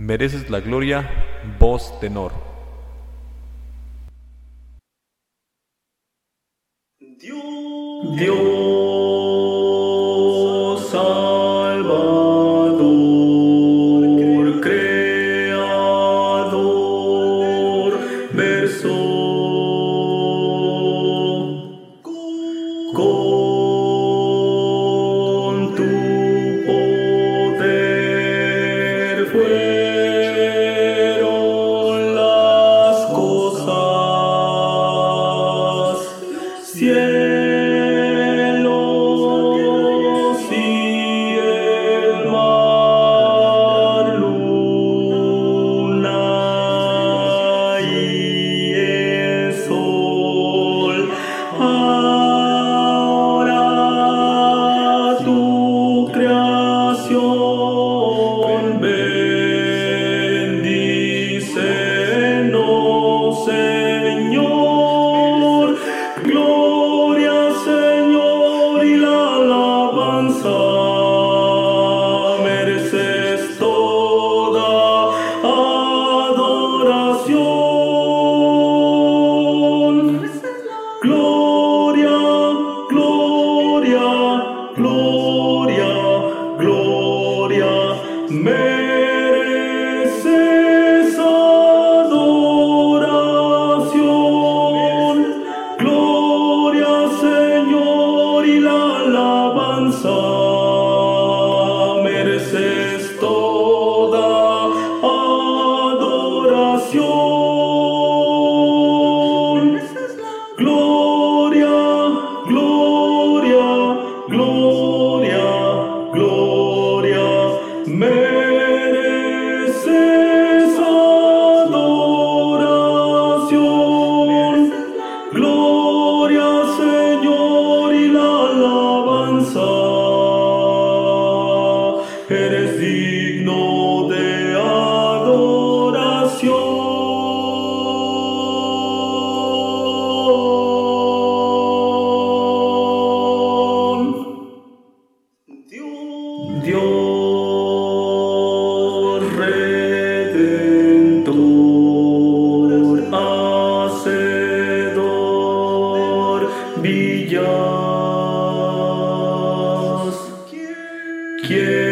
Mereces la gloria, voz tenor. Dios. Dios. May Me eres adoración, gloria, Señor, y la alabanza, eres digno. Yeah.